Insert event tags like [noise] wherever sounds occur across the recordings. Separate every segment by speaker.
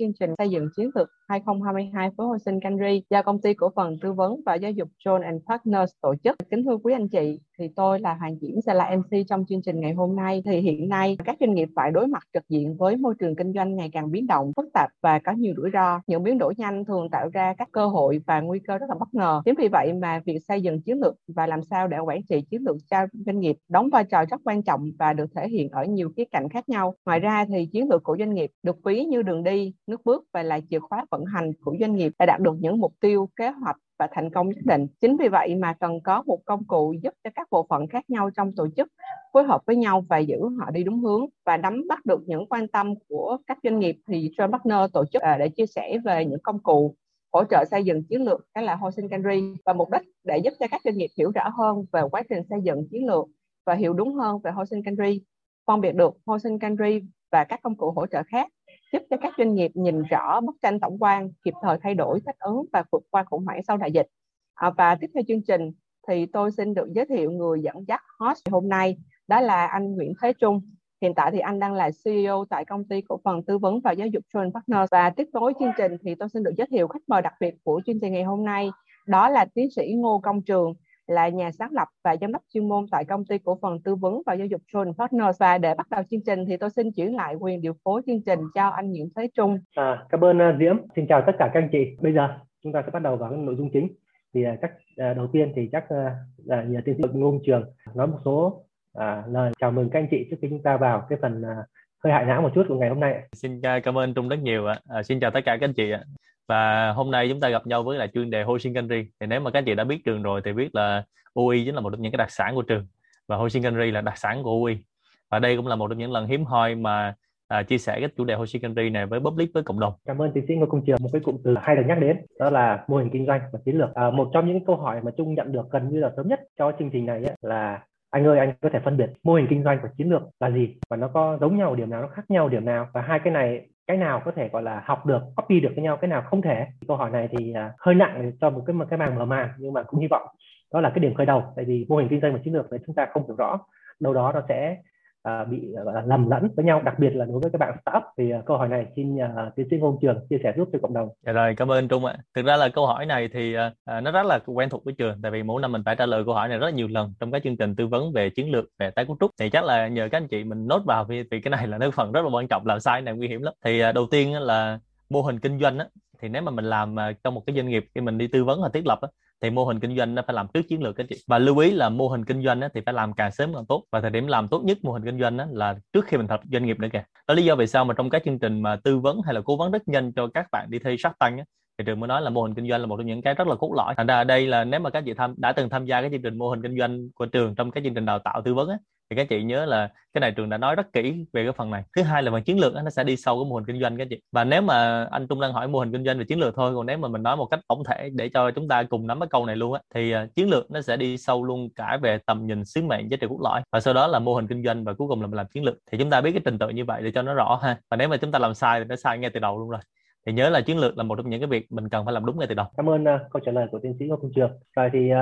Speaker 1: chương trình xây dựng chiến lược 2022 với Hosen Canry do công ty cổ phần tư vấn và giáo dục John and Partners tổ chức. Kính thưa quý anh chị, thì tôi là Hoàng Diễm sẽ là MC trong chương trình ngày hôm nay. Thì hiện nay các doanh nghiệp phải đối mặt trực diện với môi trường kinh doanh ngày càng biến động, phức tạp và có nhiều rủi ro. Những biến đổi nhanh thường tạo ra các cơ hội và nguy cơ rất là bất ngờ. Chính vì vậy mà việc xây dựng chiến lược và làm sao để quản trị chiến lược cho doanh nghiệp đóng vai trò rất quan trọng và được thể hiện ở nhiều khía cạnh khác nhau. Ngoài ra thì chiến lược của doanh nghiệp được ví như đường đi, nước bước và là chìa khóa vận hành của doanh nghiệp để đạt được những mục tiêu, kế hoạch và thành công nhất định. Chính vì vậy mà cần có một công cụ giúp cho các bộ phận khác nhau trong tổ chức phối hợp với nhau và giữ họ đi đúng hướng và nắm bắt được những quan tâm của các doanh nghiệp thì John Partner tổ chức à, để chia sẻ về những công cụ hỗ trợ xây dựng chiến lược cái là Hosen Canry và mục đích để giúp cho các doanh nghiệp hiểu rõ hơn về quá trình xây dựng chiến lược và hiểu đúng hơn về Hosen Canry phân biệt được Hosen Canry và các công cụ hỗ trợ khác giúp cho các doanh nghiệp nhìn rõ bức tranh tổng quan, kịp thời thay đổi, thích ứng và vượt qua khủng hoảng sau đại dịch. À, và tiếp theo chương trình thì tôi xin được giới thiệu người dẫn dắt host hôm nay đó là anh Nguyễn Thế Trung. Hiện tại thì anh đang là CEO tại công ty cổ phần tư vấn và giáo dục John Partners và tiếp nối chương trình thì tôi xin được giới thiệu khách mời đặc biệt của chương trình ngày hôm nay đó là tiến sĩ Ngô Công Trường là nhà sáng lập và giám đốc chuyên môn tại công ty cổ phần tư vấn và giáo dục John Partners và để bắt đầu chương trình thì tôi xin chuyển lại quyền điều phối chương trình cho anh Nguyễn Thế Trung.
Speaker 2: À, cảm ơn uh, Diễm. Xin chào tất cả các anh chị. Bây giờ chúng ta sẽ bắt đầu vào nội dung chính. Thì uh, chắc uh, đầu tiên thì chắc uh, nhờ tiến sĩ Ngô Trường nói một số uh, lời chào mừng các anh chị trước khi chúng ta vào cái phần uh, hơi hại não một chút của ngày hôm nay.
Speaker 3: Xin cảm ơn Trung rất nhiều ạ. À, xin chào tất cả các anh chị ạ và hôm nay chúng ta gặp nhau với là chuyên đề Hoshinkanri thì nếu mà các chị đã biết trường rồi thì biết là UI chính là một trong những cái đặc sản của trường và Hoshinkanri là đặc sản của UI và đây cũng là một trong những lần hiếm hoi mà à, chia sẻ cái chủ đề Hoshinkanri này với public với cộng đồng.
Speaker 2: Cảm ơn tiến sĩ Ngô Công Trường. Một cái cụm từ hay được nhắc đến đó là mô hình kinh doanh và chiến lược. À, một trong những câu hỏi mà Trung nhận được gần như là sớm nhất cho chương trình này ấy, là anh ơi anh có thể phân biệt mô hình kinh doanh và chiến lược là gì và nó có giống nhau điểm nào nó khác nhau điểm nào và hai cái này cái nào có thể, gọi là, học được, copy được với nhau, cái nào không thể. Câu hỏi này thì à, hơi nặng cho một cái một cái màng mở màn, nhưng mà cũng hy vọng đó là cái điểm khởi đầu. Tại vì mô hình kinh doanh và chiến lược đấy chúng ta không hiểu rõ, đâu đó nó sẽ À, bị à, lầm lẫn với nhau. Đặc biệt là đối với các bạn startup thì à, câu hỏi này xin uh, tiến sĩ ngôn trường chia sẻ giúp cho cộng đồng.
Speaker 3: Dạ rồi cảm ơn trung ạ. Thực ra là câu hỏi này thì uh, nó rất là quen thuộc với trường tại vì mỗi năm mình phải trả lời câu hỏi này rất nhiều lần trong các chương trình tư vấn về chiến lược về tái cấu trúc. Thì chắc là nhờ các anh chị mình nốt vào vì, vì cái này là nơi phần rất là quan trọng làm sai này nguy hiểm lắm. Thì uh, đầu tiên là mô hình kinh doanh á, thì nếu mà mình làm trong một cái doanh nghiệp khi mình đi tư vấn và thiết lập á, thì mô hình kinh doanh nó phải làm trước chiến lược các chị. Và lưu ý là mô hình kinh doanh thì phải làm càng sớm càng tốt. Và thời điểm làm tốt nhất mô hình kinh doanh là trước khi mình thành doanh nghiệp nữa kìa. Đó lý do vì sao mà trong các chương trình mà tư vấn hay là cố vấn rất nhanh cho các bạn đi thi sát tăng thì trường mới nói là mô hình kinh doanh là một trong những cái rất là cốt lõi. Thành ra ở đây là nếu mà các chị tham đã từng tham gia cái chương trình mô hình kinh doanh của trường trong cái chương trình đào tạo tư vấn á, thì các chị nhớ là cái này trường đã nói rất kỹ về cái phần này. Thứ hai là phần chiến lược nó sẽ đi sâu cái mô hình kinh doanh các chị. Và nếu mà anh trung đang hỏi mô hình kinh doanh về chiến lược thôi còn nếu mà mình nói một cách tổng thể để cho chúng ta cùng nắm cái câu này luôn á thì ờ, chiến lược nó sẽ đi sâu luôn cả về tầm nhìn sứ mệnh giá trị cốt lõi. Và sau đó là mô hình kinh doanh và cuối cùng là mình làm chiến lược. Thì chúng ta biết cái trình tự như vậy để cho nó rõ ha. Và nếu mà chúng ta làm sai thì nó sai ngay từ đầu luôn rồi. Thì nhớ là chiến lược là một trong những cái việc mình cần phải làm đúng ngay từ đầu.
Speaker 2: Cảm ơn uh, câu trả lời của tiến sĩ Ngô Công Trường. Rồi thì uh,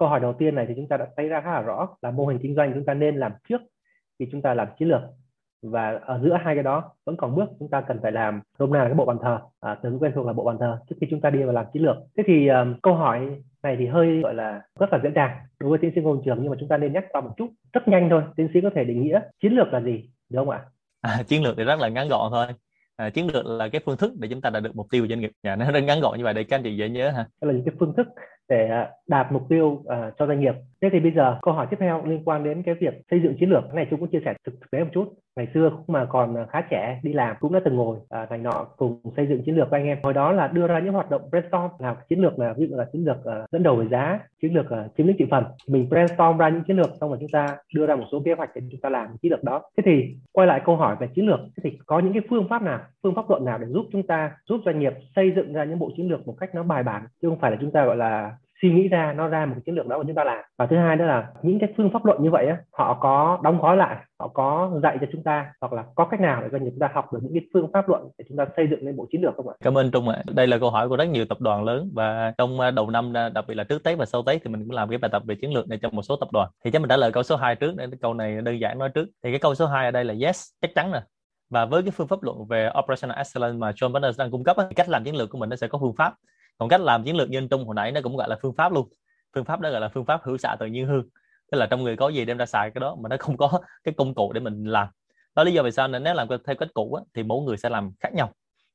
Speaker 2: câu hỏi đầu tiên này thì chúng ta đã thấy ra khá là rõ là mô hình kinh doanh chúng ta nên làm trước khi chúng ta làm chiến lược. Và ở giữa hai cái đó vẫn còn bước chúng ta cần phải làm. Hôm nào là cái bộ bàn thờ. À, từ quen thuộc là bộ bàn thờ trước khi chúng ta đi vào làm chiến lược. Thế thì um, câu hỏi này thì hơi gọi là rất là dễ dàng đối với tiến sĩ ngôn trường nhưng mà chúng ta nên nhắc qua một chút rất nhanh thôi. Tiến sĩ có thể định nghĩa chiến lược là gì được không ạ?
Speaker 3: À, chiến lược thì rất là ngắn gọn thôi. À, chiến lược là cái phương thức để chúng ta đạt được mục tiêu của doanh nghiệp. Dạ, nó rất ngắn gọn như vậy để các anh chị dễ nhớ ha.
Speaker 2: Đó là những cái phương thức để à, đạt mục tiêu uh, cho doanh nghiệp. Thế thì bây giờ câu hỏi tiếp theo liên quan đến cái việc xây dựng chiến lược. Cái này chúng cũng chia sẻ thực, thực tế một chút. Ngày xưa mà còn ờ, khá trẻ đi làm cũng đã từng ngồi ờ, uh, thành nọ cùng xây dựng chiến lược với anh em. Hồi đó là đưa ra những hoạt động brainstorm làm chiến lược là ví dụ là chiến lược uh, dẫn đầu về giá, chiến lược uh, chiếm lĩnh thị phần. Mình brainstorm ra những chiến lược xong rồi chúng ta đưa ra một số kế hoạch để chúng ta làm chiến lược đó. Thế thì quay lại câu hỏi về chiến lược. Thế thì có những cái phương pháp nào, phương pháp luận nào để giúp chúng ta giúp doanh nghiệp xây dựng ra những bộ chiến lược một cách nó bài bản chứ không phải là chúng ta gọi là suy nghĩ ra nó ra một cái chiến lược đó mà chúng ta làm và thứ hai đó là những cái phương pháp luận như vậy á, họ có đóng gói lại họ có dạy cho chúng ta hoặc là có cách nào để doanh nghiệp chúng ta học được những cái phương pháp luận để chúng ta xây dựng lên bộ chiến lược không ạ?
Speaker 3: Cảm ơn Trung ạ. Đây là câu hỏi của rất nhiều tập đoàn lớn và trong à, đầu năm đặc biệt là trước Tết và sau Tết thì mình cũng làm cái bài tập về chiến lược này cho một số tập đoàn. Thì chắc mình trả lời câu số 2 trước để câu này đơn giản nói trước. Thì cái câu số 2 ở đây là yes, chắc chắn nè và với cái phương pháp luận về operational excellence mà John Banners đang cung cấp cách làm chiến lược của mình nó sẽ có phương pháp còn cách làm chiến lược nhân Trung hồi nãy nó cũng gọi là phương pháp luôn. Phương pháp đó gọi là phương pháp hữu xạ tự nhiên hương tức là trong người có gì đem ra xài cái đó mà nó không có [laughs] cái công cụ để mình làm. Đó lý do vì sao nên nếu làm theo cách cũ á, thì mỗi người sẽ làm khác nhau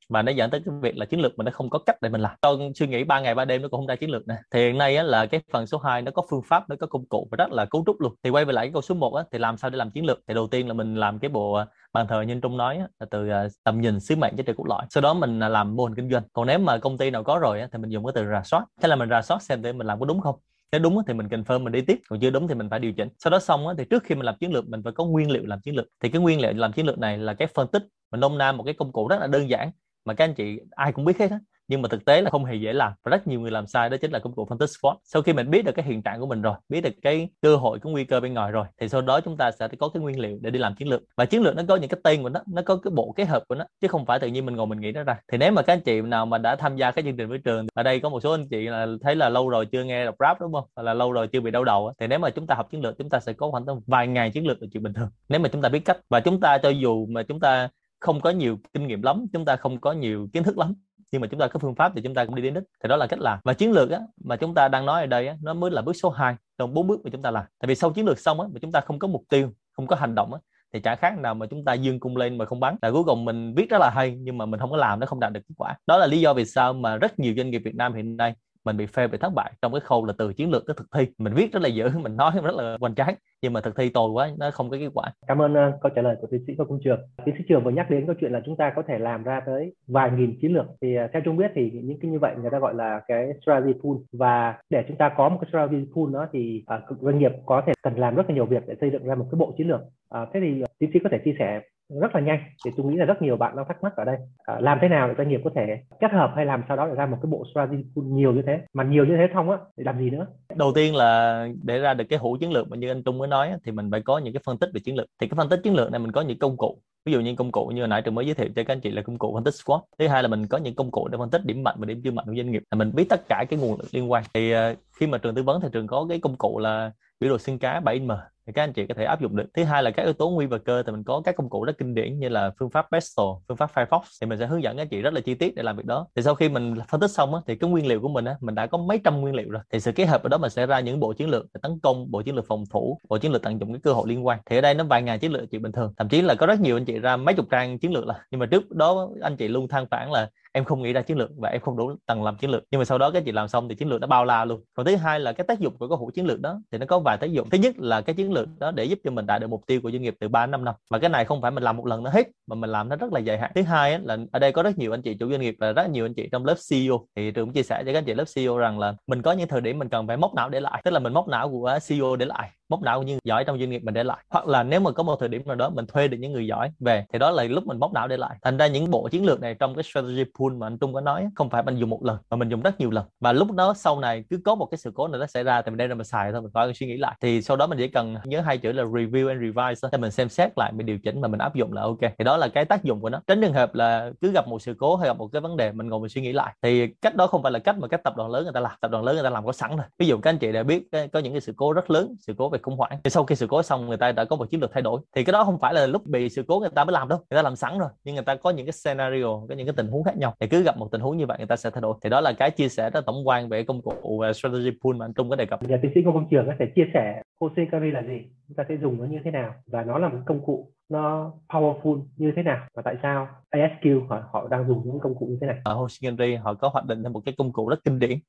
Speaker 3: mà nó dẫn tới cái việc là chiến lược mà nó không có cách để mình làm. Tôi suy nghĩ ba ngày ba đêm nó cũng không ra chiến lược nè. Thì hiện nay á, là cái phần số 2 nó có phương pháp nó có công cụ và rất là cấu trúc luôn. Thì quay về lại cái câu số 1 á, thì làm sao để làm chiến lược? Thì đầu tiên là mình làm cái bộ ờ, bàn thờ như trung nói á, là từ ờ, tầm nhìn sứ mệnh giá trị cốt lõi. Sau đó mình ờ, làm mô hình kinh doanh. Còn nếu mà công ty nào có rồi á, thì mình dùng cái từ rà soát. Thế là mình rà soát xem để mình làm có đúng không? Nếu đúng thì mình confirm mình đi tiếp. Còn chưa đúng thì mình phải điều chỉnh. Sau đó xong thì trước khi mình làm chiến lược mình phải có nguyên liệu làm chiến lược. Thì cái nguyên liệu làm chiến lược này là cái phân tích mình nôm na một cái công cụ rất là đơn giản mà các anh chị, ai cũng biết hết á. Nhưng mà thực tế là không hề dễ làm. Và rất nhiều người làm sai đó chính là công cụ phân tích SWOT sau khi mình biết được cái hiện trạng của mình rồi, biết được cái cơ hội, cái nguy cơ bên ngoài rồi, thì sau đó chúng ta sẽ có cái nguyên liệu để đi làm chiến lược. Và chiến lược nó có những cái tên của nó nó có cái bộ kế hợp của nó, chứ không phải tự nhiên mình ngồi mình nghĩ nó ra. Thì nếu mà các anh chị nào mà đã tham gia cái chương trình với trường, ở đây có một số anh chị là thấy là lâu rồi chưa nghe đọc rap, đúng không? Hoặc là lâu rồi chưa bị đau đầu thì nếu mà chúng ta học chiến lược, chúng ta sẽ có khoảng tầm vài ngày chiến lược là chuyện bình thường, nếu mà chúng ta biết cách. Và chúng ta cho dù mà chúng ta không có nhiều kinh nghiệm lắm chúng ta không có nhiều kiến thức lắm. Nhưng mà chúng ta có phương pháp thì chúng ta cũng đi đến đích. Thì đó là cách làm. Và chiến lược á, mà chúng ta đang nói ở đây á, nó mới là bước số 2 trong bốn bước mà chúng ta làm. Tại vì sau chiến lược xong á, mà chúng ta không có mục tiêu không có hành động á, thì chả khác nào mà chúng ta dương cung lên mà không bắn. Là cuối cùng mình viết rất là hay nhưng mà mình không có làm nó không đạt được kết quả. Đó là lý do vì sao mà rất nhiều doanh nghiệp Việt Nam hiện nay mình bị phê bị thất bại trong cái khâu là từ chiến lược tới thực thi. Mình viết rất là dữ [laughs] mình nói rất là hoành tráng nhưng mà thực thi tồi quá nó không có kết quả.
Speaker 2: Cảm ơn uh, câu trả lời của tiến sĩ Ngô Công Trường. Tiến sĩ Trường vừa nhắc đến câu chuyện là chúng ta có thể làm ra tới vài nghìn chiến lược. Thì uh, theo chúng biết thì những cái như vậy người ta gọi là cái strategy pool. Và để chúng ta có một cái strategy pool đó thì uh, doanh nghiệp có thể cần làm rất là nhiều việc để xây dựng ra một cái bộ chiến lược. Uh, thế thì uh, tiến sĩ có thể chia sẻ rất là nhanh. Thì tôi nghĩ là rất nhiều bạn đang thắc mắc ở đây. À, làm thế nào để doanh nghiệp có thể kết hợp hay làm sao đó để ra một cái bộ strategy pool nhiều như thế? Mà nhiều như thế không á thì làm gì nữa?
Speaker 3: Đầu tiên là để ra được cái hũ chiến lược mà như anh Trung mới nói thì mình phải có những cái phân tích về chiến lược. Thì cái phân tích chiến lược này mình có những công cụ. Ví dụ như công cụ như hồi nãy trường mới giới thiệu cho các anh chị là công cụ phân tích SWOT thứ hai là mình có những công cụ để phân tích điểm mạnh và điểm chưa mạnh của doanh nghiệp. Là mình biết tất cả cái nguồn lực liên quan. Thì à, khi mà trường tư vấn thì trường có cái công cụ là biểu đồ xuyên cá 7M thì các anh chị có thể áp dụng được. Thứ hai là các yếu tố nguy và cơ thì mình có các công cụ rất kinh điển như là phương pháp Pestle phương pháp Firefox thì mình sẽ hướng dẫn các anh chị rất là chi tiết để làm việc đó. Thì sau khi mình phân tích xong á, thì cái nguyên liệu của mình á, mình đã có mấy trăm nguyên liệu rồi. Thì sự kết hợp ở đó mình sẽ ra những bộ chiến lược để tấn công bộ chiến lược phòng thủ bộ chiến lược tận dụng cái cơ hội liên quan. Thì ở đây nó vài ngàn chiến lược chị bình thường. Thậm chí là có rất nhiều anh chị ra mấy chục trang chiến lược là. Nhưng mà trước đó anh chị luôn than phản là em không nghĩ ra chiến lược và em không đủ tầng làm chiến lược. Nhưng mà sau đó cái chị làm xong thì chiến lược đã bao la luôn. Còn thứ hai là cái tác dụng của cái hũ chiến lược đó thì nó có vài tác dụng. Thứ nhất là cái chiến lược đó để giúp cho mình đạt được mục tiêu của doanh nghiệp từ 3 năm năm. Và cái này không phải mình làm một lần nó hết, mà mình làm nó rất là dài hạn. Thứ hai là ở đây có rất nhiều anh chị chủ doanh nghiệp và rất nhiều anh chị trong lớp CEO thì trường cũng chia sẻ cho các anh chị lớp CEO rằng là mình có những thời điểm mình cần phải móc não để lại, tức là mình móc não của CEO để lại móc não như giỏi trong doanh nghiệp mình để lại. Hoặc là nếu mà có một thời điểm nào đó mình thuê được những người giỏi về, thì đó là lúc mình móc não để lại. Thành ra những bộ chiến lược này trong cái strategy pool mà anh Trung có nói không phải mình dùng một lần, mà mình dùng rất nhiều lần. Và lúc đó sau này cứ có một cái sự cố nào đó xảy ra thì mình đem ra mình xài thôi, mình coi mình suy nghĩ lại. Thì sau đó mình chỉ cần nhớ hai chữ là review and revise thì mình xem xét lại, mình điều chỉnh mà mình áp dụng là ok. Thì đó là cái tác dụng của nó. Tránh trường hợp là cứ gặp một sự cố hay gặp một cái vấn đề, mình ngồi mình suy nghĩ lại. Thì cách đó không phải là cách mà các tập đoàn lớn người ta làm. Tập đoàn lớn người ta làm có sẵn rồi ví dụ các anh chị đã biết, có những cái sự cố rất lớn, sự cố về khủng hoảng. Thì sau khi sự cố xong người ta đã có một chiến lược thay đổi. Thì cái đó không phải là lúc bị sự cố người ta mới làm đâu. Người ta làm sẵn rồi nhưng người ta có những cái scenario có những cái tình huống khác nhau. Thì cứ gặp một tình huống như vậy người ta sẽ thay đổi. Thì đó là cái chia sẻ rất tổng quan về công cụ và strategy pool mà anh Trung có đề cập.
Speaker 2: Nhà tiến sĩ Ngô Văn Trường có thể chia sẻ Hosekari là gì, chúng ta sẽ dùng nó như thế nào? Và nó là một công cụ nó powerful như thế nào? Và tại sao ASQ họ, họ đang dùng những công cụ như thế này.
Speaker 3: Ở Hosekari họ có hoạch định thêm một cái công cụ rất kinh điển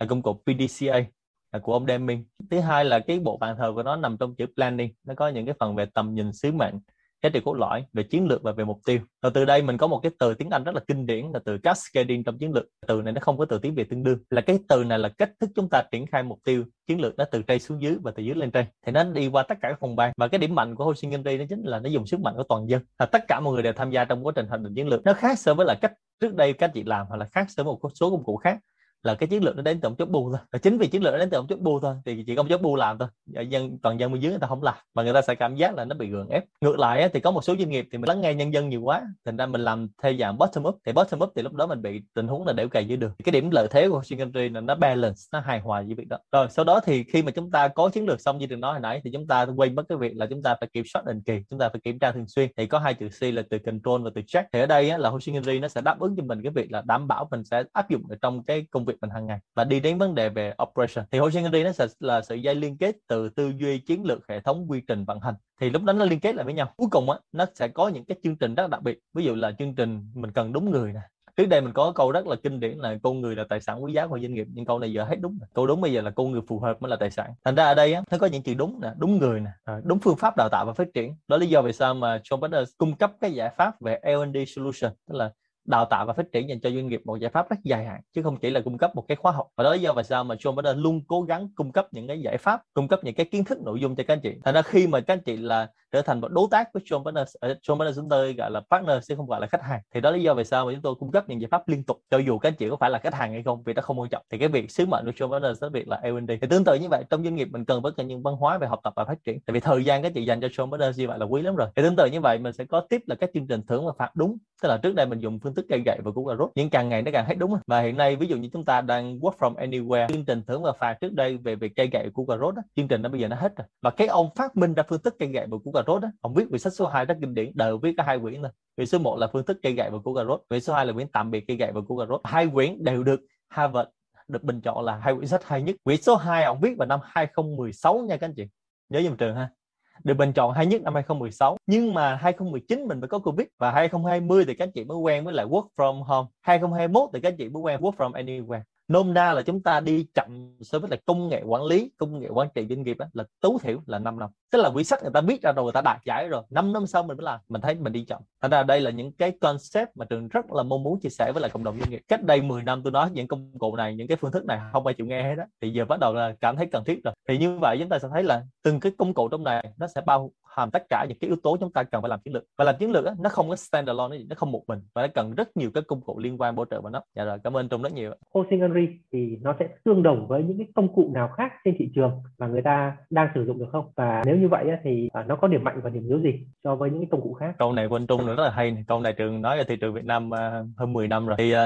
Speaker 3: là công cụ PDCA À, của ông Deming. Thứ hai là cái bộ bàn thờ của nó nằm trong chữ planning, nó có những cái phần về tầm nhìn sứ mệnh, giá trị cốt lõi về chiến lược và về mục tiêu. Và từ đây mình có một cái từ tiếng Anh rất là kinh điển là từ cascading trong chiến lược. Từ này nó không có từ tiếng Việt tương đương. Là cái từ này là cách thức chúng ta triển khai mục tiêu chiến lược nó từ trên xuống dưới và từ dưới lên trên. Thì nó đi qua tất cả các phòng ban và cái điểm mạnh của Hoshin Henry nó chính là nó dùng sức mạnh của toàn dân. Là tất cả mọi người đều tham gia trong quá trình hoạch định chiến lược. Nó khác so với là cách trước đây các chị làm hoặc là khác so với một số công cụ khác là cái chiến lược nó đến từ ông chốt bu thôi. Và chính vì chiến lược nó đến từ ông chốt bu thôi thì chỉ có ông chốt bu làm thôi. Dân toàn dân bên dưới người ta không làm mà người ta sẽ cảm giác là nó bị gượng ép. Ngược lại thì có một số doanh nghiệp thì mình lắng nghe nhân dân nhiều quá thành ra mình làm theo dạng bottom up. Thì bottom up thì lúc đó mình bị tình huống là đẽo cày dưới đường. Cái điểm lợi thế của Ocean Country là nó balance nó hài hòa với việc đó. Rồi sau đó thì khi mà chúng ta có chiến lược xong như đừng nói hồi nãy thì chúng ta quên mất cái việc là chúng ta phải kiểm soát định kỳ chúng ta phải kiểm tra thường xuyên. Thì có hai chữ C là từ control và từ check. Thì ở đây á, là Ocean Country nó sẽ đáp ứng cho mình cái việc là đảm bảo mình sẽ áp dụng ở trong cái công việc mình hàng ngày. Và đi đến vấn đề về operation. Thì Hoshin Country nó sẽ là sự dây liên kết từ tư duy chiến lược hệ thống quy trình vận hành. Thì lúc đó nó liên kết lại với nhau. Cuối cùng á, nó sẽ có những cái chương trình rất đặc biệt. Ví dụ là chương trình mình cần đúng người nè. Trước đây mình có câu rất là kinh điển là con người là tài sản quý giá của doanh nghiệp nhưng câu này giờ hết đúng rồi. câu đúng bây giờ là con người phù hợp mới là tài sản thành ra ở đây á, nó có những chữ đúng nè, đúng người nè à, đúng phương pháp đào tạo và phát triển. Đó là lý do vì sao mà John Partners cung cấp cái giải pháp về L&D solution, tức là đào tạo và phát triển dành cho doanh nghiệp một giải pháp rất dài hạn, chứ không chỉ là cung cấp một cái khóa học. Và đó là do vì sao mà John Partners luôn cố gắng cung cấp những cái giải pháp, cung cấp những cái kiến thức nội dung cho các anh chị. Thành ra khi mà các anh chị là trở thành một đối tác với John Partners ở ờ, John Partners chúng tôi gọi là partner chứ không gọi là khách hàng. Thì đó là lý do vì sao mà chúng tôi cung cấp những giải pháp liên tục cho dù các anh chị có phải là khách hàng hay không vì nó không quan trọng. Thì cái việc sứ mệnh của John Partners đó việc là L&D thì tương tự như vậy trong doanh nghiệp mình cần bất kỳ những văn hóa về học tập và phát triển. Tại vì thời gian các chị dành cho John Partners như vậy là quý lắm rồi. Thì tương tự như vậy mình sẽ có tiếp là các chương trình thưởng và phạt đúng. Tức là trước đây mình dùng phương thức cây gậy và cũng là rốt. Nhưng càng ngày nó càng hết đúng và hiện nay ví dụ như chúng ta đang work from anywhere chương trình thưởng và phạt trước đây về việc cây gậy của cà rốt đó, chương trình nó bây giờ nó hết rồi. Và cái ông phát minh ra phương thức cây gậy và của cà rốt đó ông viết quyển sách số 2 rất kinh điển, đời viết có hai quyển thôi quyển số 1 là phương thức cây gậy và củ cà rốt quyển số 2 là quyển tạm biệt cây gậy và củ cà rốt hai quyển đều được Harvard được bình chọn là hai quyển sách hay nhất. Quyển số 2 ông viết vào năm 2016 nha các anh chị. Nhớ giùm trường ha. Được bình chọn hay nhất năm 2016 nhưng mà 2019 mình mới có Covid và 2020 thì các anh chị mới quen với lại work from home. 2021 thì các anh chị mới quen work from anywhere nôm na là chúng ta đi chậm so với là công nghệ quản lý công nghệ quản trị doanh nghiệp đó, là tối thiểu là 5 năm. Tức là quy sách người ta biết ra rồi người ta đạt giải rồi. 5 năm sau mình mới làm mình thấy mình đi chậm. Thành ra đây là những cái concept mà trường rất là mong muốn chia sẻ với lại cộng đồng doanh nghiệp. Cách đây 10 năm tôi nói những công cụ này những cái phương thức này không ai chịu nghe hết đó thì giờ bắt đầu là cảm thấy cần thiết rồi. Thì như vậy chúng ta sẽ thấy là từng cái công cụ trong này nó sẽ bao hàm tất cả những cái yếu tố chúng ta cần phải làm chiến lược. Và làm chiến lược đó, nó không có stand alone nó không một mình. Và nó cần rất nhiều các công cụ liên quan bổ trợ vào nó. Dạ rồi cảm ơn trung rất nhiều
Speaker 2: hosting Henry thì nó sẽ tương đồng với những cái công cụ nào khác trên thị trường mà người ta đang sử dụng được không? Và nếu như vậy thì à, nó có điểm mạnh và điểm yếu gì so với những cái công cụ khác?
Speaker 3: Câu này của anh Trung rất là hay câu này trường nói ở thị trường Việt Nam uh, hơn 10 năm rồi. Thì uh,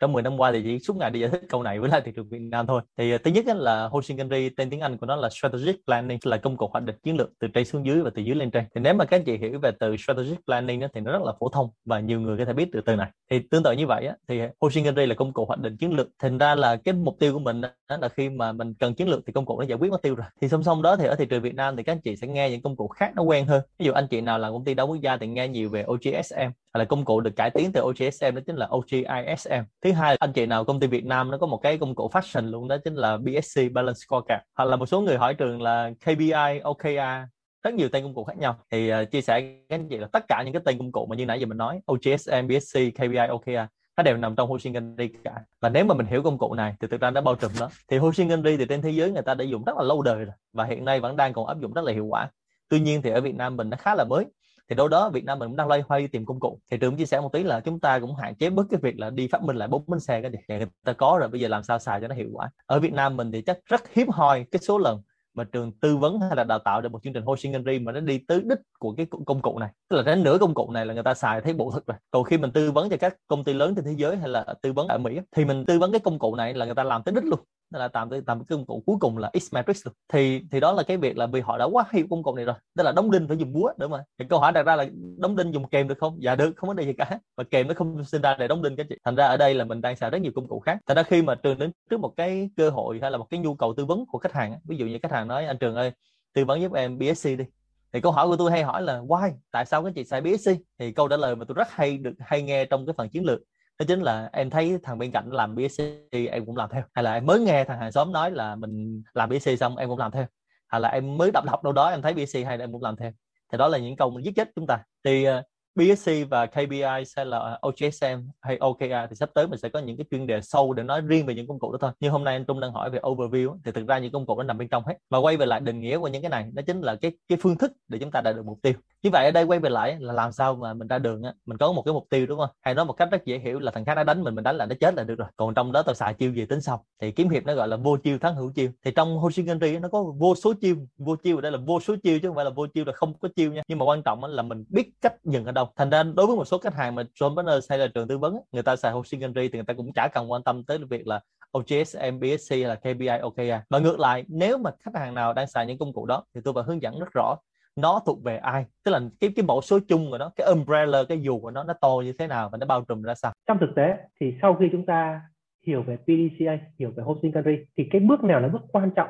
Speaker 3: trong 10 năm qua thì chỉ suốt ngày đi giải thích câu này với lại thị trường Việt Nam thôi. Thì ờ, thứ nhất là hosting tên tiếng Anh của nó là strategic planning là công cụ hoạch định chiến lược từ trên xuống dưới và từ dưới lên trên. Thì nếu mà các anh chị hiểu về từ strategic planning đó, thì nó rất là phổ thông và nhiều người có thể biết từ từ này. Thì tương tự như vậy á, thì hosting là công cụ hoạch định chiến lược. Thành ra là cái mục tiêu của mình đó là khi mà mình cần chiến lược thì công cụ nó giải quyết mục tiêu rồi. Thì song song đó thì ở thị trường Việt Nam thì các anh chị sẽ nghe những công cụ khác nó quen hơn. Ví dụ anh chị nào làm công ty đa quốc gia thì nghe nhiều về OGSM là công cụ được cải tiến từ OGSM đó chính là OGISM thứ hai anh chị nào công ty Việt Nam nó có một cái công cụ fashion luôn đó chính là BSC Balance Scorecard hoặc là một số người hỏi trường là KPI OKR rất nhiều tên công cụ khác nhau. Thì uh, chia sẻ với anh chị là tất cả những cái tên công cụ mà như nãy giờ mình nói OGSM, BSC, KPI, OKR nó đều nằm trong Hoshin Kanri cả. Và nếu mà mình hiểu công cụ này thì thực ra nó bao trùm đó thì Hoshin Kanri thì trên thế giới người ta đã dùng rất là lâu đời rồi và hiện nay vẫn đang còn áp dụng rất là hiệu quả. Tuy nhiên thì ở Việt Nam mình nó khá là mới thì đâu đó Việt Nam mình cũng đang loay hoay tìm công cụ. Thì trường chia sẻ một tí là chúng ta cũng hạn chế bớt cái việc là đi phát minh lại bốn bánh xe cái gì người ta có rồi, bây giờ làm sao xài cho nó hiệu quả? Ở Việt Nam mình thì chắc rất hiếm hoi cái số lần mà trường tư vấn hay là đào tạo được một chương trình hosting Henry mà nó đi tới đích của cái công cụ này. Tức là đến nửa công cụ này là người ta xài thấy bộ thực rồi. Còn khi mình tư vấn cho các công ty lớn trên thế giới hay là tư vấn ở Mỹ thì mình tư vấn cái công cụ này là người ta làm tới đích luôn đó là tạm tạm cái công cụ cuối cùng là X matrix luôn. Thì thì đó là cái việc là vì họ đã quá hiểu công cụ này rồi. Tức là đóng đinh phải dùng búa đúng mà thì câu hỏi đặt ra là đóng đinh dùng kèm được không? Dạ được, không vấn đề gì cả. Và kèm nó không sinh ra để đóng đinh các chị. Thành ra ở đây là mình đang xài rất nhiều công cụ khác. Thành ra khi mà trường đến trước một cái cơ hội hay là một cái nhu cầu tư vấn của khách hàng ví dụ như khách hàng nói, anh trường ơi, tư vấn giúp em BSC đi. Thì câu hỏi của tôi hay hỏi là, why? Tại sao các chị xài BSC thì câu trả lời mà tôi rất hay được, hay nghe trong cái phần chiến lược đó chính là em thấy thằng bên cạnh làm BSC em cũng làm theo, hay là em mới nghe thằng hàng xóm nói là mình làm BSC xong em cũng làm theo hay là em mới đọc đọc đâu đó em thấy BSC hay là em cũng làm theo. Thì đó là những câu giết chết chúng ta. Thì ờ, BSC và KPI sẽ là OGSM hay OKR thì sắp tới mình sẽ có những cái chuyên đề sâu để nói riêng về những công cụ đó thôi. Như hôm nay anh Trung đang hỏi về overview thì thực ra những công cụ nó nằm bên trong hết. Mà quay về lại định nghĩa của những cái này đó chính là cái cái phương thức để chúng ta đạt được mục tiêu. Như vậy ở đây quay về lại là làm sao mà mình ra đường á, mình có một cái mục tiêu đúng không? Hay nói một cách rất dễ hiểu là thằng khác nó đánh mình mình đánh là nó chết là được rồi. Còn trong đó tao xài chiêu gì tính sau. Thì kiếm hiệp nó gọi là vô chiêu thắng hữu chiêu. Thì trong Hoshinkanri nó có vô số chiêu. Vô chiêu ở đây là vô số chiêu chứ không phải là vô chiêu là không có chiêu nha. Nhưng mà quan trọng là mình biết cách dừng ở đâu thành ra đối với một số khách hàng mà John Partners hay là trường tư vấn người ta xài Hoshinkanri thì người ta cũng chả cần quan tâm tới việc là OGS, MBSC hay là KPI, OKR. À. Và ngược lại, nếu mà khách hàng nào đang xài những công cụ đó thì tôi phải hướng dẫn rất rõ nó thuộc về ai tức là cái cái mẫu số chung của nó cái umbrella cái dù của nó nó to như thế nào và nó bao trùm ra sao
Speaker 2: trong thực tế thì sau khi chúng ta hiểu về PDCA hiểu về hosting country thì cái bước nào là bước quan trọng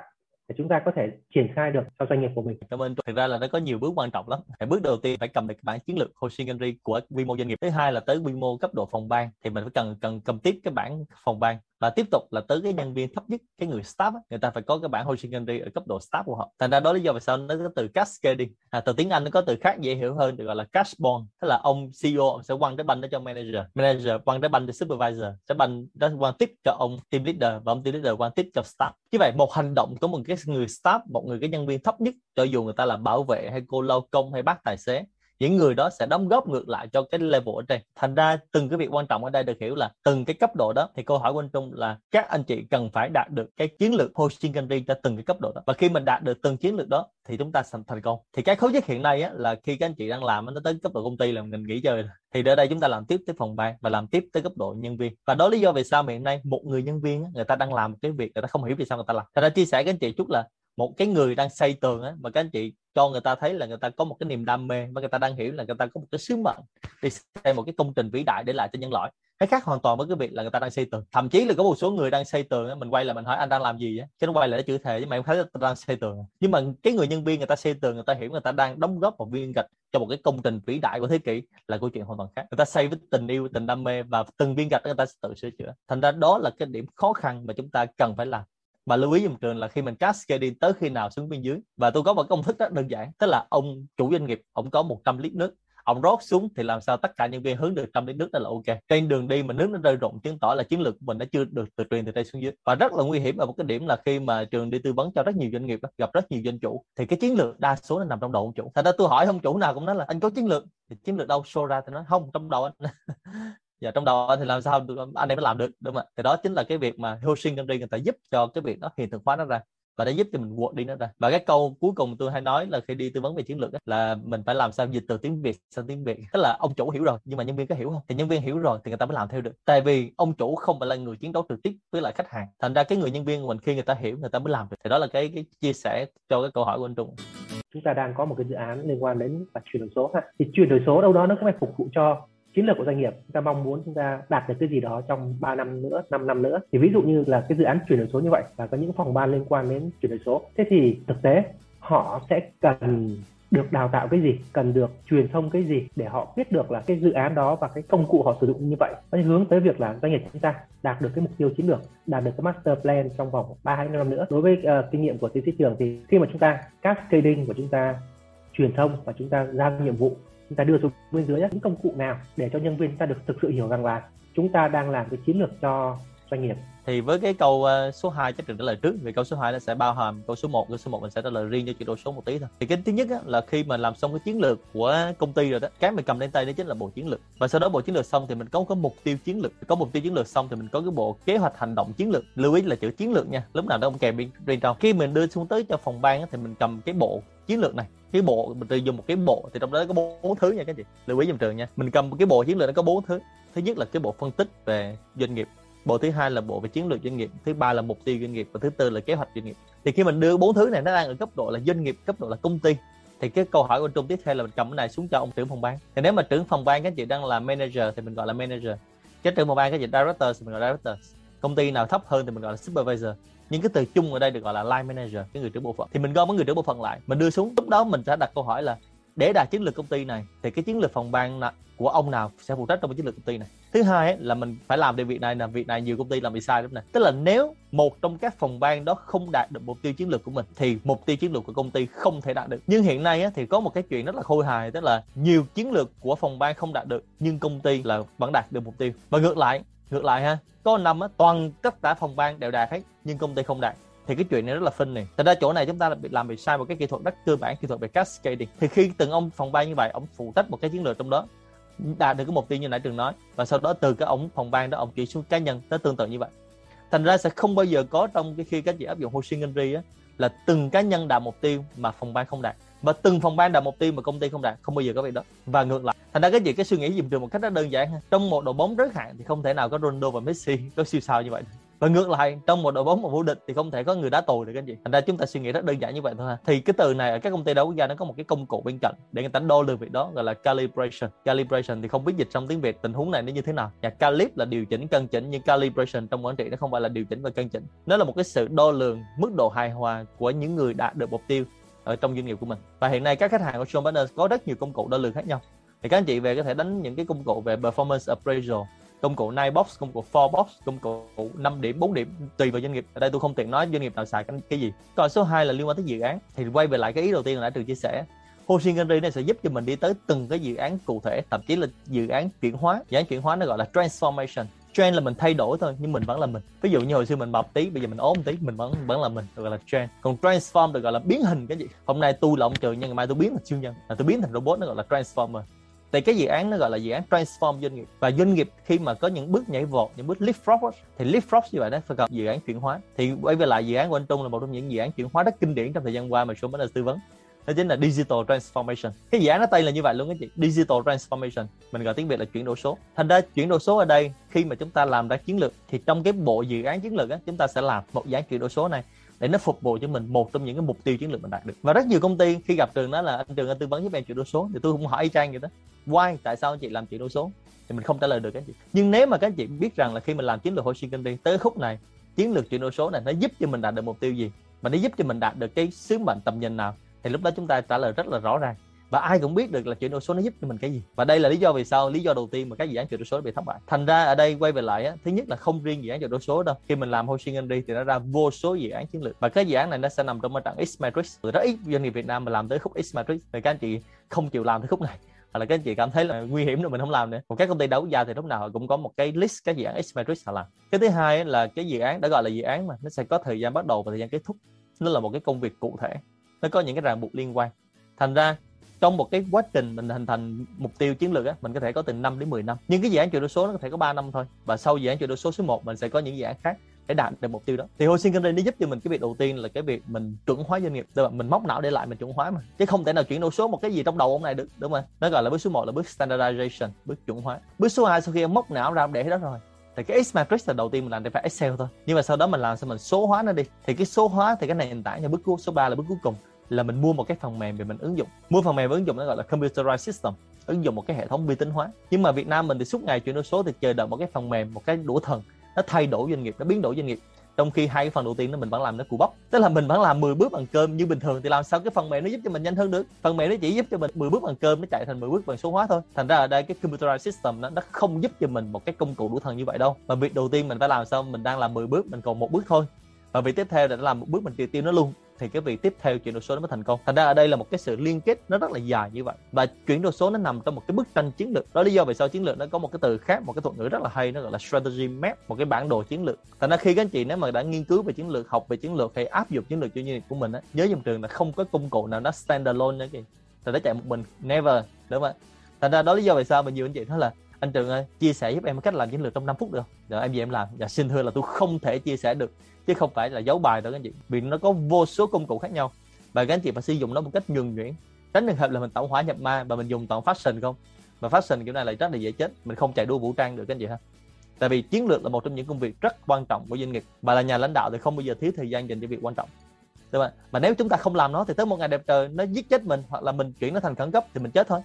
Speaker 2: để chúng ta có thể triển khai được cho doanh nghiệp của mình.
Speaker 3: Cảm ơn. Thực ra là nó có nhiều bước quan trọng lắm. Bước đầu tiên phải cầm được bản chiến lược hosting country của quy mô doanh nghiệp. Thứ hai là tới quy mô cấp độ phòng ban thì mình phải cần cần cầm tiếp cái bản phòng ban và tiếp tục là tới cái nhân viên thấp nhất cái người staff ấy, người ta phải có cái bản hosting ở cấp độ staff của họ. Thành ra đó lý do vì sao nó có từ cascading à, từ tiếng anh nó có từ khác dễ hiểu hơn được gọi là cashborn tức là ông CEO ông sẽ quăng cái banh đó cho manager. Manager quăng cái banh cho supervisor. Sẽ banh đó quăng tiếp cho ông team leader và ông team leader quăng tiếp cho staff. Như vậy một hành động của một cái người staff một người cái nhân viên thấp nhất cho dù người ta là bảo vệ hay cô lao công hay bác tài xế những người đó sẽ đóng góp ngược lại cho cái level ở trên. Thành ra từng cái việc quan trọng ở đây được hiểu là từng cái cấp độ đó thì câu hỏi của anh Trung là các anh chị cần phải đạt được cái chiến lược hosting country cho từng cái cấp độ đó. Và khi mình đạt được từng chiến lược đó thì chúng ta thành công. Thì cái khó nhất hiện nay á, là khi các anh chị đang làm nó tới cấp độ công ty là mình nghỉ chơi thì ở đây chúng ta làm tiếp tới phòng ban và làm tiếp tới cấp độ nhân viên. Và đó lý do vì sao hiện nay một người nhân viên á, người ta đang làm một cái việc người ta không hiểu vì sao người ta làm. Thành ra chia sẻ với anh chị chút là một cái người đang xây tường á, mà các anh chị cho người ta thấy là người ta có một cái niềm đam mê và người ta đang hiểu là người ta có một cái sứ mệnh đi xây một cái công trình vĩ đại để lại cho nhân loại. Cái khác hoàn toàn với cái việc là người ta đang xây tường. Thậm chí là có một số người đang xây tường á, mình quay lại mình hỏi anh đang làm gì á chứ nó quay lại nó chữ thề chứ mà em thấy tôi đang xây tường à? nhưng mà cái người nhân viên người ta xây tường, người ta hiểu người ta đang đóng góp một viên gạch cho một cái công trình vĩ đại của thế kỷ là câu chuyện hoàn toàn khác. Người ta xây với tình yêu, tình đam mê và từng viên gạch người ta sẽ tự sửa chữa. Thành ra đó là cái điểm khó khăn mà chúng ta cần phải làm và lưu ý dùm trường là khi mình cascading tới khi nào xuống bên dưới. Và tôi có một công thức rất đơn giản. Tức là ông chủ doanh nghiệp, ông có 100 lít nước. Ông rót xuống thì làm sao tất cả nhân viên hướng được trăm lít nước đó là ok. Trên đường đi mà nước nó rơi rụng, chứng tỏ là chiến lược của mình đã chưa được từ truyền từ đây xuống dưới. Và rất là nguy hiểm ở một cái điểm là khi mà trường đi tư vấn cho rất nhiều doanh nghiệp gặp rất nhiều doanh chủ, thì cái chiến lược đa số nó nằm trong đầu ông chủ. Thành ra tôi hỏi ông chủ nào cũng nói là anh có chiến lược? Thì chiến lược đâu? Show ra thì nói không trong đầu anh. [laughs] và trong đó thì làm sao anh em mới làm được đúng không ạ? Thì đó chính là cái việc mà hosting country người ta giúp cho cái việc nó hiện thực hóa nó ra và để giúp cho mình quật đi nó ra. Và cái câu cuối cùng tôi hay nói là khi đi tư vấn về chiến lược ấy, là mình phải làm sao dịch từ tiếng việt sang tiếng việt. Tức là ông chủ hiểu rồi nhưng mà nhân viên có hiểu không? Thì nhân viên hiểu rồi thì người ta mới làm theo được. Tại vì ông chủ không phải là người chiến đấu trực tiếp với lại khách hàng. Thành ra cái người nhân viên của mình khi người ta hiểu người ta mới làm được. Thì đó là cái, cái chia sẻ cho cái câu hỏi của anh Trung.
Speaker 2: Chúng ta đang có một cái dự án liên quan đến chuyển đổi số ha. Thì chuyển đổi số đâu đó nó cũng phải phục vụ cho chiến lược của doanh nghiệp chúng ta mong muốn chúng ta đạt được cái gì đó trong 3 năm nữa 5 năm nữa. Thì ví dụ như là cái dự án chuyển đổi số như vậy và có những phòng ban liên quan đến chuyển đổi số. Thế thì thực tế họ sẽ cần được đào tạo cái gì cần được truyền thông cái gì để họ biết được là cái dự án đó và cái công cụ họ sử dụng như vậy. Nó hướng tới việc là doanh nghiệp chúng ta đạt được cái mục tiêu chiến lược đạt được cái master plan trong vòng 3 hai năm nữa. Đối với uh, kinh nghiệm của tiến sĩ trường thì khi mà chúng ta cascading của chúng ta truyền thông và chúng ta giao nhiệm vụ chúng ta đưa xuống bên dưới những công cụ nào để cho nhân viên ta được thực sự hiểu rằng là chúng ta đang làm cái chiến lược cho doanh nghiệp.
Speaker 3: Thì với cái câu ờ, số 2 chắc trình trả lời trước vì câu số 2 nó sẽ bao hàm câu số 1 câu số 1 mình sẽ trả lời riêng cho chuyển đổi số một tí thôi. Thì cái thứ nhất á, là khi mà làm xong cái chiến lược của công ty rồi đó cái mình cầm lên tay đó chính là bộ chiến lược. Và sau đó bộ chiến lược xong thì mình có có mục tiêu chiến lược. Có mục tiêu chiến lược xong thì mình có cái bộ kế hoạch hành động chiến lược. Lưu ý là chữ chiến lược nha lúc nào nó không kèm bên, bên trong. Khi mình đưa xuống tới cho phòng ban á, thì mình cầm cái bộ chiến lược này. Cái bộ mình dùng một cái bộ thì trong đó có bốn thứ nha các chị. Lưu ý dùm trường nha mình cầm cái bộ chiến lược nó có bốn thứ. Thứ nhất là cái bộ phân tích về doanh nghiệp bộ thứ hai là bộ về chiến lược doanh nghiệp, thứ ba là mục tiêu doanh nghiệp và thứ tư là kế hoạch doanh nghiệp. Thì khi mình đưa bốn thứ này nó đang ở cấp độ là doanh nghiệp, cấp độ là công ty, thì cái câu hỏi của trung tiếp theo là mình cầm cái này xuống cho ông trưởng phòng ban. Thì nếu mà trưởng phòng ban các chị đang là manager thì mình gọi là manager cái trưởng phòng ban các chị director thì mình gọi là director công ty nào thấp hơn thì mình gọi là supervisor. Nhưng cái từ chung ở đây được gọi là line manager, cái người trưởng bộ phận. Thì mình gom mấy người trưởng bộ phận lại, mình đưa xuống, lúc đó mình sẽ đặt câu hỏi là để đạt chiến lược công ty này thì cái chiến lược phòng ban của ông nào sẽ phụ trách trong chiến lược công ty này. Thứ hai là mình phải làm được việc này là việc này nhiều công ty làm bị sai lắm này tức là nếu một trong các phòng ban đó không đạt được mục tiêu chiến lược của mình thì mục tiêu chiến lược của công ty không thể đạt được. Nhưng hiện nay thì có một cái chuyện rất là khôi hài tức là nhiều chiến lược của phòng ban không đạt được nhưng công ty là vẫn đạt được mục tiêu. Và ngược lại ngược lại ha có năm á, toàn tất cả phòng ban đều đạt hết nhưng công ty không đạt. Thì cái chuyện này rất là phân này. Thật ra chỗ này chúng ta bị làm bị sai một cái kỹ thuật rất cơ bản kỹ thuật về cascading. Thì khi từng ông phòng ban như vậy ông phụ trách một cái chiến lược trong đó đạt được cái mục tiêu như nãy trường nói. Và sau đó từ cái ông phòng ban đó ông chuyển xuống cá nhân nó tương tự như vậy. Thành ra sẽ không bao giờ có trong cái khi các chị áp dụng Hoshingenri á, là từng cá nhân đạt mục tiêu mà phòng ban không đạt. Và từng phòng ban đạt mục tiêu mà công ty không đạt, không bao giờ có việc đó. Và ngược lại, thành ra cái gì cái suy nghĩ dùng trường một cách rất đơn giản trong một đội bóng rất hạn thì không thể nào có Ronaldo và Messi có siêu sao như vậy và ngược lại, trong một đội bóng một vô địch thì không thể có người đá tồi được anh chị. Thành ra chúng ta suy nghĩ rất đơn giản như vậy thôi ha. Thì cái từ này ở các công ty đấu quốc gia nó có một cái công cụ bên cạnh để người ta đo lường việc đó, gọi là calibration. Calibration thì không biết dịch trong tiếng việt tình huống này nó như thế nào. Và calib là điều chỉnh cân chỉnh, nhưng calibration trong quản trị nó không phải là điều chỉnh và cân chỉnh. Nó là một cái sự đo lường mức độ hài hòa của những người đạt được mục tiêu ở trong doanh nghiệp của mình. Và hiện nay các khách hàng của Sean Partners có rất nhiều công cụ đo lường khác nhau. Thì các anh chị về có thể đánh những cái công cụ về performance appraisal công cụ 9 box công cụ 4 box công cụ 5 điểm 4 điểm tùy vào doanh nghiệp. Ở đây tôi không tiện nói doanh nghiệp nào xài cái, cái gì. Còn số 2 là liên quan tới dự án. Thì quay về lại cái ý đầu tiên là đã được chia sẻ. Hoshin này sẽ giúp cho mình đi tới từng cái dự án cụ thể thậm chí là dự án chuyển hóa. Dự án chuyển hóa nó gọi là transformation. Trend là mình thay đổi thôi nhưng mình vẫn là mình. Ví dụ như hồi xưa mình mập tí bây giờ mình ốm tí mình vẫn vẫn là mình được gọi là trend. Còn transform được gọi là biến hình cái gì. Hôm nay tôi là ông nhưng ngày mai tôi biến thành siêu nhân. Là tôi biến thành robot nó gọi là transformer thì cái dự án nó gọi là dự án transform doanh nghiệp. Và doanh nghiệp khi mà có những bước nhảy vọt, những bước leapfrog thì leapfrog như vậy đó, phải gặp dự án chuyển hóa. Thì quay về lại dự án của anh Trung là một trong những dự án chuyển hóa rất kinh điển trong thời gian qua mà số là tư vấn. Đó chính là digital transformation. Cái dự án nó tên là như vậy luôn các chị. Digital transformation. Mình gọi tiếng việt là chuyển đổi số. Thành ra chuyển đổi số ở đây, khi mà chúng ta làm ra chiến lược, thì trong cái bộ dự án chiến lược á, chúng ta sẽ làm một dự án chuyển đổi số này để nó phục vụ cho mình một trong những cái mục tiêu chiến lược mình đạt được. Và rất nhiều công ty khi gặp trường đó là, anh trường anh tư vấn giúp em chuyển đổi số. Thì tôi cũng hỏi y chang vậy đó. Why? Tại sao anh chị làm chuyển đổi số? Thì mình không trả lời được các chị. Nhưng nếu mà các chị biết rằng là khi mình làm chiến lược Hoshinkanri tới khúc này, chiến lược chuyển đổi số này nó giúp cho mình đạt được mục tiêu gì? Và nó giúp cho mình đạt được cái sứ mệnh tầm nhìn nào? Thì lúc đó chúng ta trả lời rất là rõ ràng và ai cũng biết được là chuyển đổi số nó giúp cho mình cái gì. Và đây là lý do vì sao lý do đầu tiên mà các dự án chuyển đổi số bị thất bại. Thành ra ở đây quay về lại á, thứ nhất là không riêng dự án chuyển đổi số đâu. Khi mình làm Hoshin đi thì nó ra vô số dự án chiến lược. Và cái dự án này nó sẽ nằm trong cái trận X Matrix. Rất ít doanh nghiệp Việt Nam mà làm tới khúc X Matrix. Thì các anh chị không chịu làm tới khúc này. Hoặc là các anh chị cảm thấy là nguy hiểm rồi mình không làm nữa. Còn các công ty đấu giá thì lúc nào họ cũng có một cái list các dự án X Matrix họ làm. Cái thứ hai là cái dự án đã gọi là dự án mà nó sẽ có thời gian bắt đầu và thời gian kết thúc. Nó là một cái công việc cụ thể. Nó có những cái ràng buộc liên quan. Thành ra trong một cái quá trình mình hình thành mục tiêu chiến lược á, mình có thể có từ 5 đến 10 năm. Nhưng cái dự án chuyển đổi số nó có thể có 3 năm thôi. Và sau dự án chuyển đổi số số 1 mình sẽ có những dự án khác để đạt được mục tiêu đó. Thì Hoshin Kanri nó giúp cho mình cái việc đầu tiên là cái việc mình chuẩn hóa doanh nghiệp. Tức là mình móc não để lại, mình chuẩn hóa mà. Chứ không thể nào chuyển đổi số một cái gì trong đầu ông này được, đúng không nó gọi là bước số 1 là bước standardization, bước chuẩn hóa. Bước số 2 sau khi em móc não ra để đó rồi, thì cái X matrix là đầu tiên mình làm để phải Excel thôi. Nhưng mà sau đó mình làm sao mình số hóa nó đi. Thì cái số hóa, thì cái này nền tảng là bước số 3 là bước cuối cùng là mình mua một cái phần mềm để mình ứng dụng. Mua phần mềm ứng dụng nó gọi là computerized system ứng dụng một cái hệ thống vi tính hóa. Nhưng mà Việt Nam mình thì suốt ngày chuyển đổi số thì chờ đợi một cái phần mềm một cái đũa thần nó thay đổi doanh nghiệp nó biến đổi doanh nghiệp. Trong khi hai cái phần đầu tiên nó mình vẫn làm nó cù bóc. tức là mình vẫn làm 10 bước bằng cơm như bình thường thì làm sao cái phần mềm nó giúp cho mình nhanh hơn được? Phần mềm nó chỉ giúp cho mình 10 bước bằng cơm nó chạy thành 10 bước bằng số hóa thôi. Thành ra ở đây cái computerized system nó, nó không giúp cho mình một cái công cụ đủ thần như vậy đâu. Mà việc đầu tiên mình phải làm sao? Mình đang làm 10 bước mình còn một bước thôi. Và việc tiếp theo là làm một bước mình tiêu tiêu nó luôn thì cái việc tiếp theo chuyển đổi số nó mới thành công. Thành ra ở đây là một cái sự liên kết nó rất là dài như vậy. Và chuyển đổi số nó nằm trong một cái bức tranh chiến lược. Đó lý do vì sao chiến lược nó có một cái từ khác, một cái thuật ngữ rất là hay, nó gọi là strategy map, một cái bản đồ chiến lược. Thành ra khi các anh chị nếu mà đã nghiên cứu về chiến lược, học về chiến lược hay áp dụng chiến lược cho doanh nghiệp của mình á, nhớ dòng trường là không có công cụ nào nó standalone nữa kìa. Thì nó chạy một mình, never, đúng không ạ. thành ra đó lý do vì sao mà nhiều anh chị nói là anh Trường ơi, chia sẻ giúp em cách làm chiến lược trong 5 phút được. Rồi em về em làm. Và xin thưa là tôi không thể chia sẻ được, chứ không phải là giấu bài đâu các anh chị. Vì nó có vô số công cụ khác nhau. Và các anh chị phải sử dụng nó một cách nhuần nhuyễn. Tránh trường hợp là mình tổng hóa nhập ma và mình dùng toàn fashion không? Mà fashion kiểu này là rất là dễ chết. Mình không chạy đua vũ trang được các anh chị ha. Tại vì chiến lược là một trong những công việc rất quan trọng của doanh nghiệp. Và là nhà lãnh đạo thì không bao giờ thiếu thời gian dành cho việc quan trọng. Đúng không? mà nếu chúng ta không làm nó thì tới một ngày đẹp trời nó giết chết mình hoặc là mình chuyển nó thành khẩn cấp thì mình chết thôi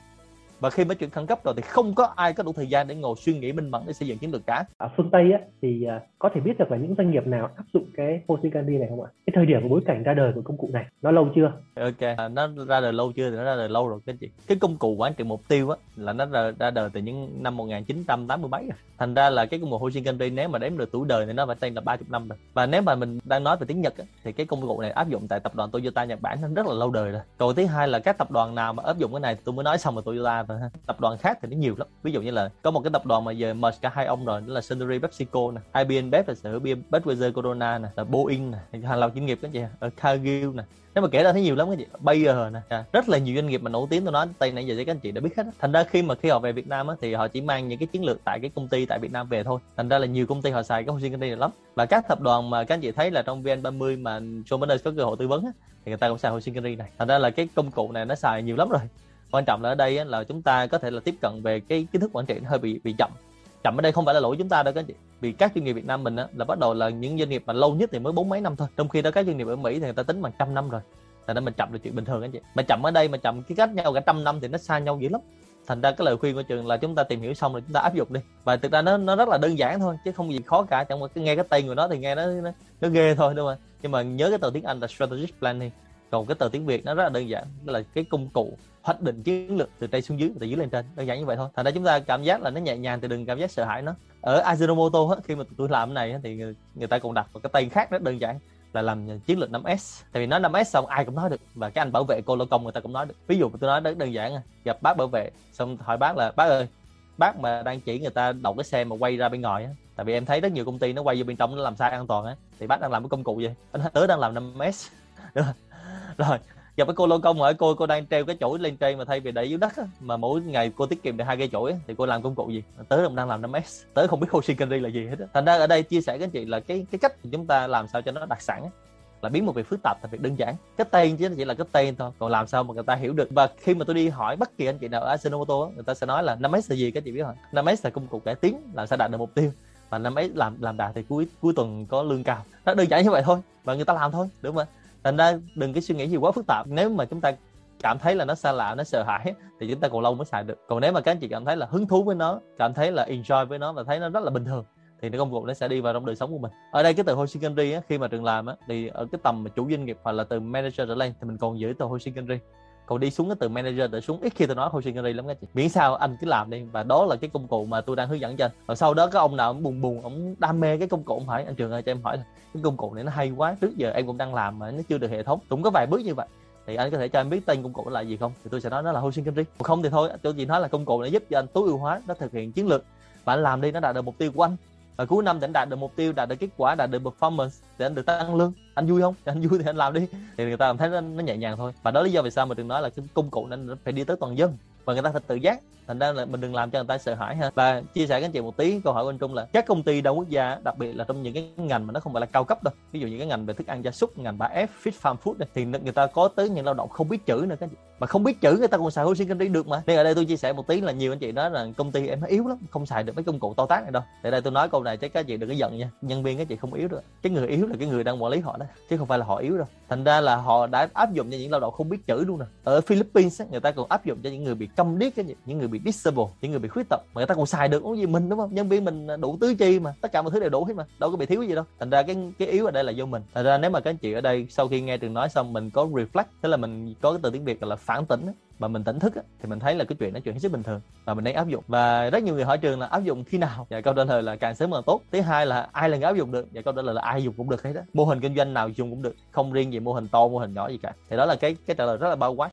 Speaker 3: và khi mới chuyển khẩn cấp rồi thì không có ai có đủ thời gian để ngồi suy nghĩ minh mẫn để xây dựng chiến lược cả.
Speaker 2: Ở phương Tây á, thì uh, có thể biết được là những doanh nghiệp nào áp dụng cái Hoshikanri này không ạ? Cái thời điểm và bối cảnh ra đời của công cụ này nó lâu chưa?
Speaker 3: Ok à, nó ra đời lâu chưa? Thì nó ra đời lâu rồi các chị. Cái công cụ quản trị mục tiêu á là nó ra, ra đời từ những năm 1987 rồi thành ra là cái công cụ Hoshikanri nếu mà đếm được tuổi đời thì nó phải tên là 30 năm rồi. Và nếu mà mình đang nói về tiếng Nhật á, thì cái công cụ này áp dụng tại tập đoàn Toyota Nhật Bản nó rất là lâu đời rồi. Còn thứ hai là các tập đoàn nào mà áp dụng cái này tôi mới nói xong rồi Toyota tập đoàn khác thì nó nhiều lắm. Ví dụ như là có một cái tập đoàn mà giờ merge cả hai ông rồi đó là Suntory PepsiCo nè IBM Bev là sở hữu Budweiser Corona nè là Boeing nè hàng loạt doanh nghiệp các chị ở Cargill nè. Nếu mà kể ra thấy nhiều lắm các chị Bayer nè à, rất là nhiều doanh nghiệp mà nổi tiếng tôi nói tây nãy giờ các anh chị đã biết hết thành ra khi mà khi họ về Việt Nam á, thì họ chỉ mang những cái chiến lược tại cái công ty tại Việt Nam về thôi. Thành ra là nhiều công ty họ xài cái ty này lắm. Và các tập đoàn mà các anh chị thấy là trong VN30 mà John Berners có cơ hội tư vấn á, thì người ta cũng xài Hoshin này. Thành ra là cái công cụ này nó xài nhiều lắm rồi quan trọng là ở đây là chúng ta có thể là tiếp cận về cái kiến thức quản trị nó hơi bị bị chậm. Chậm ở đây không phải là lỗi chúng ta đâu các anh chị. Vì các doanh nghiệp Việt Nam mình á, là bắt đầu là những doanh nghiệp mà lâu nhất thì mới bốn mấy năm thôi. Trong khi đó các doanh nghiệp ở Mỹ thì người ta tính bằng trăm năm rồi. Thành ra mình chậm là chuyện bình thường anh chị. Mà chậm ở đây mà chậm cái cách nhau cả trăm năm thì nó xa nhau dữ lắm. Thành ra cái lời khuyên của trường là chúng ta tìm hiểu xong rồi chúng ta áp dụng đi. Và thực ra nó nó rất là đơn giản thôi chứ không gì khó cả. Chẳng qua cái nghe cái tên của nó thì nghe nó nó, nó ghê thôi đúng không? Nhưng mà nhớ cái từ tiếng Anh là strategic planning. Còn cái từ tiếng Việt nó rất là đơn giản. Đó là cái công cụ hoạch định chiến lược từ trên xuống dưới từ dưới lên trên đơn giản như vậy thôi. Thành ra chúng ta cảm giác là nó nhẹ nhàng thì đừng cảm giác sợ hãi nó. Ở Ajinomoto khi mà tôi làm cái này thì người, người ta còn đặt một cái tên khác rất đơn giản là làm chiến lược 5S tại vì nói 5S xong ai cũng nói được và cái anh bảo vệ cô lô công người ta cũng nói được. Ví dụ tôi nói rất đơn giản à, gặp bác bảo vệ xong hỏi bác là bác ơi bác mà đang chỉ người ta đậu cái xe mà quay ra bên ngoài á tại vì em thấy rất nhiều công ty nó quay vô bên trong nó làm sai an toàn á thì bác đang làm cái công cụ gì? Anh tớ đang làm 5S [laughs] rồi gặp cái cô lô công ở cô cô đang treo cái chổi lên trên mà thay vì để dưới đất á, mà mỗi ngày cô tiết kiệm được hai cây chổi á, thì cô làm công cụ gì? À, tớ đang làm 5S tớ không biết Hoshikanri là gì hết á. thành ra ở đây chia sẻ với anh chị là cái cái cách chúng ta làm sao cho nó đặc sản á, là biến một việc phức tạp thành việc đơn giản. Cái tên chứ chỉ là cái tên thôi còn làm sao mà người ta hiểu được. Và khi mà tôi đi hỏi bất kỳ anh chị nào ở Ajinomoto người ta sẽ nói là 5S là gì các chị biết không? 5S là công cụ cải tiến làm sao đạt được mục tiêu. Và năm s làm làm đạt thì cuối cuối tuần có lương cao. Nó đơn giản như vậy thôi và người ta làm thôi đúng không thành ra đừng cái suy nghĩ gì quá phức tạp. Nếu mà chúng ta cảm thấy là nó xa lạ nó sợ hãi thì chúng ta còn lâu mới xài được. Còn nếu mà các anh chị cảm thấy là hứng thú với nó cảm thấy là enjoy với nó và thấy nó rất là bình thường thì cái công cụ nó sẽ đi vào trong đời sống của mình. Ở đây cái từ Hoshikanri á, khi mà trường làm á, thì ở cái tầm mà chủ doanh nghiệp hoặc là từ manager trở lên thì mình còn giữ từ Hoshikanri còn đi xuống cái từ manager tới xuống, ít khi tôi nói Hoshikanri lắm các chị miễn sao anh cứ làm đi, và đó là cái công cụ mà tôi đang hướng dẫn cho. Anh và sau đó cái ông nào ông buồn buồn, ông đam mê cái công cụ ông hỏi, anh trường ơi cho em hỏi là, cái công cụ này nó hay quá, trước giờ em cũng đang làm mà nó chưa được hệ thống. Cũng có vài bước như vậy. Thì anh có thể cho em biết tên công cụ là gì không? Thì tôi sẽ nói nó là Hoshikanri không thì thôi tôi chỉ nói là công cụ để giúp cho anh tối ưu hóa, nó thực hiện chiến lược. Và anh làm đi, nó đạt được mục tiêu của anh và cuối năm thì anh đạt được mục tiêu đạt được kết quả đạt được performance thì anh được tăng lương. Anh vui không? Thì anh vui thì anh làm đi. Thì người ta cảm thấy nó, nó nhẹ nhàng thôi. Và đó lý do vì sao mà đừng nói là cái công cụ nên phải đi tới toàn dân và người ta phải tự giác thành ra là mình đừng làm cho người ta sợ hãi ha. Và chia sẻ với anh chị một tí câu hỏi của anh Trung là các công ty đa quốc gia đặc biệt là trong những cái ngành mà nó không phải là cao cấp đâu ví dụ như cái ngành về thức ăn gia súc ngành 3F fish farm food này, thì người ta có tới những lao động không biết chữ nữa các chị. Mà không biết chữ người ta còn xài hosting kinh tế được mà. Nên ở đây tôi chia sẻ một tí là nhiều anh chị nói là công ty em nó yếu lắm không xài được mấy công cụ to tác này đâu. Tại đây tôi nói câu này chắc các chị đừng có giận nha nhân viên các chị không yếu được cái người yếu là cái người đang quản lý họ đó chứ không phải là họ yếu đâu. Thành ra là họ đã áp dụng cho những lao động không biết chữ luôn nè. Ở Philippines người ta còn áp dụng cho những người bị câm điếc cái gì? Những người bị disable, những người bị khuyết tật mà người ta còn xài được cũng gì mình, đúng không? Nhân viên mình đủ tứ chi mà, tất cả mọi thứ đều đủ hết mà, đâu có bị thiếu gì đâu. Thành ra cái cái yếu ở đây là do mình. Thành ra nếu mà các anh chị ở đây sau khi nghe trường nói xong mình có reflect, tức là mình có cái từ tiếng việt là phản tỉnh mà mình tỉnh thức thì mình thấy là cái chuyện đó chuyện hết sức bình thường và mình đang áp dụng. Và rất nhiều người hỏi trường là áp dụng khi nào? Và câu trả lời là càng sớm càng tốt. Thứ hai là ai là người áp dụng được? Và câu trả lời là ai dùng cũng được hết đó mô hình kinh doanh nào dùng cũng được, không riêng gì mô hình to, mô hình nhỏ gì cả. Thì đó là cái cái trả lời rất là bao quát.